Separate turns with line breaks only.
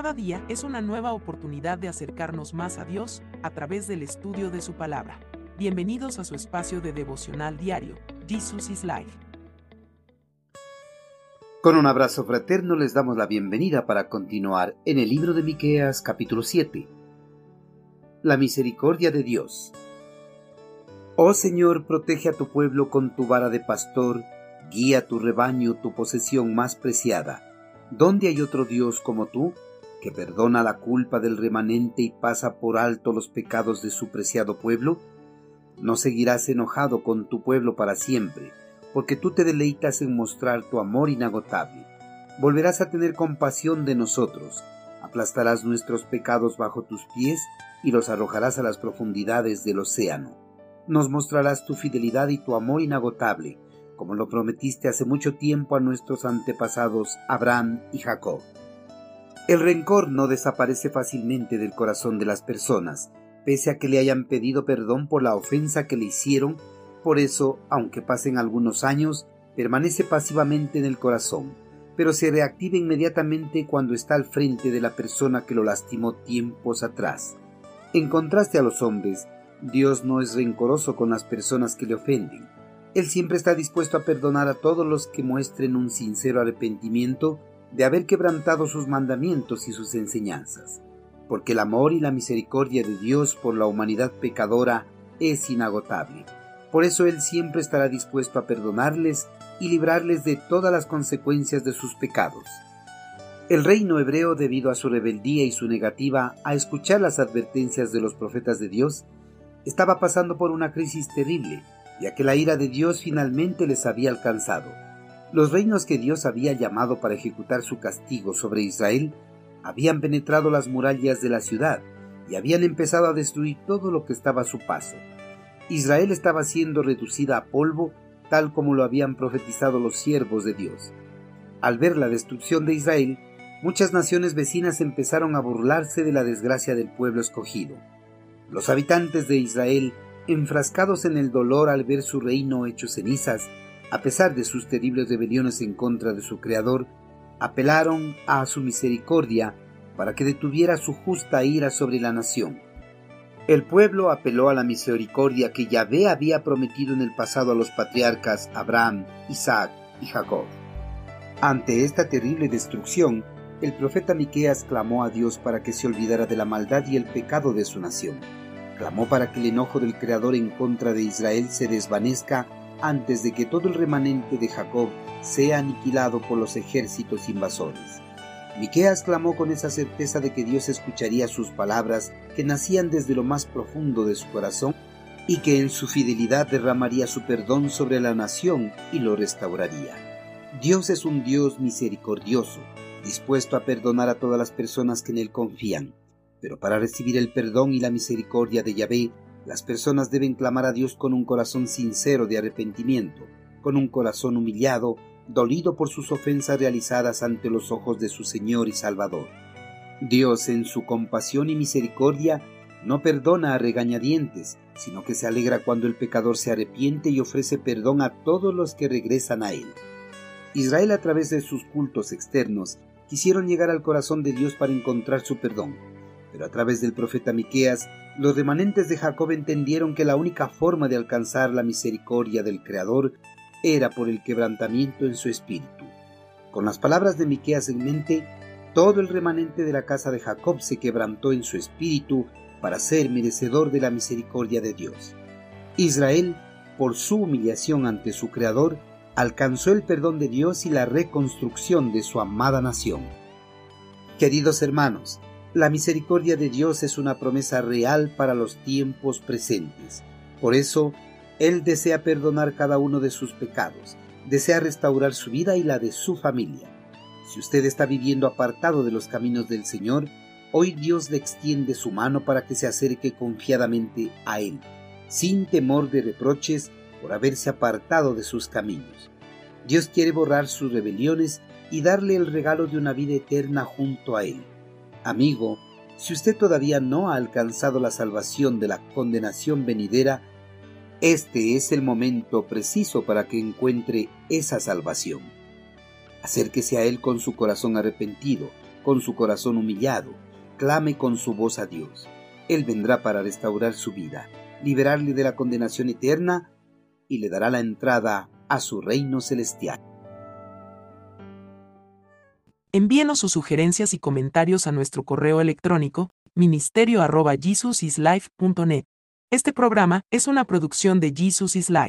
Cada día es una nueva oportunidad de acercarnos más a Dios a través del estudio de su palabra. Bienvenidos a su espacio de devocional diario, Jesus is Life.
Con un abrazo fraterno les damos la bienvenida para continuar en el libro de Miqueas capítulo 7. La misericordia de Dios. Oh Señor, protege a tu pueblo con tu vara de pastor, guía tu rebaño, tu posesión más preciada. ¿Dónde hay otro Dios como tú, que perdona la culpa del remanente y pasa por alto los pecados de su preciado pueblo? No seguirás enojado con tu pueblo para siempre, porque tú te deleitas en mostrar tu amor inagotable. Volverás a tener compasión de nosotros, aplastarás nuestros pecados bajo tus pies y los arrojarás a las profundidades del océano. Nos mostrarás tu fidelidad y tu amor inagotable, como lo prometiste hace mucho tiempo a nuestros antepasados Abraham y Jacob. El rencor no desaparece fácilmente del corazón de las personas, pese a que le hayan pedido perdón por la ofensa que le hicieron por eso, aunque pasen algunos años, permanece pasivamente en el corazón, pero se reactiva inmediatamente cuando está al frente de la persona que lo lastimó tiempos atrás. En contraste a los hombres, Dios no es rencoroso con las personas que le ofenden. Él siempre está dispuesto a perdonar a todos los que muestren un sincero arrepentimiento de haber quebrantado sus mandamientos y sus enseñanzas, porque el amor y la misericordia de Dios por la humanidad pecadora es inagotable. Por eso Él siempre estará dispuesto a perdonarles y librarles de todas las consecuencias de sus pecados. El reino hebreo, debido a su rebeldía y su negativa a escuchar las advertencias de los profetas de Dios, estaba pasando por una crisis terrible, ya que la ira de Dios finalmente les había alcanzado. Los reinos que Dios había llamado para ejecutar su castigo sobre Israel habían penetrado las murallas de la ciudad y habían empezado a destruir todo lo que estaba a su paso. Israel estaba siendo reducida a polvo tal como lo habían profetizado los siervos de Dios. Al ver la destrucción de Israel, muchas naciones vecinas empezaron a burlarse de la desgracia del pueblo escogido. Los habitantes de Israel, enfrascados en el dolor al ver su reino hecho cenizas, a pesar de sus terribles rebeliones en contra de su Creador, apelaron a su misericordia para que detuviera su justa ira sobre la nación. El pueblo apeló a la misericordia que Yahvé había prometido en el pasado a los patriarcas Abraham, Isaac y Jacob. Ante esta terrible destrucción, el profeta Miqueas clamó a Dios para que se olvidara de la maldad y el pecado de su nación. Clamó para que el enojo del Creador en contra de Israel se desvanezca antes de que todo el remanente de Jacob sea aniquilado por los ejércitos invasores. Miqueas clamó con esa certeza de que Dios escucharía sus palabras que nacían desde lo más profundo de su corazón y que en su fidelidad derramaría su perdón sobre la nación y lo restauraría. Dios es un Dios misericordioso, dispuesto a perdonar a todas las personas que en Él confían. Pero para recibir el perdón y la misericordia de Yahvé, las personas deben clamar a Dios con un corazón sincero de arrepentimiento, con un corazón humillado dolido por sus ofensas realizadas ante los ojos de su Señor y Salvador. Dios, en su compasión y misericordia, no perdona a regañadientes, sino que se alegra cuando el pecador se arrepiente y ofrece perdón a todos los que regresan a Él. Israel a través de sus cultos externos quisieron llegar al corazón de Dios para encontrar su perdón, pero a través del profeta Miqueas, los remanentes de Jacob entendieron que la única forma de alcanzar la misericordia del Creador era por el quebrantamiento en su espíritu. Con las palabras de Miqueas en mente, todo el remanente de la casa de Jacob se quebrantó en su espíritu para ser merecedor de la misericordia de Dios. Israel, por su humillación ante su Creador, alcanzó el perdón de Dios y la reconstrucción de su amada nación. Queridos hermanos, la misericordia de Dios es una promesa real para los tiempos presentes. Por eso, él desea perdonar cada uno de sus pecados, desea restaurar su vida y la de su familia. Si usted está viviendo apartado de los caminos del Señor, hoy Dios le extiende su mano para que se acerque confiadamente a Él, sin temor de reproches por haberse apartado de sus caminos. Dios quiere borrar sus rebeliones y darle el regalo de una vida eterna junto a Él. Amigo, si usted todavía no ha alcanzado la salvación de la condenación venidera, este es el momento preciso para que encuentre esa salvación. Acérquese a Él con su corazón arrepentido, con su corazón humillado, clame con su voz a Dios. Él vendrá para restaurar su vida, liberarle de la condenación eterna y le dará la entrada a su reino celestial.
Envíenos sus sugerencias y comentarios a nuestro correo electrónico ministerio arroba Este programa es una producción de Jesus is Life.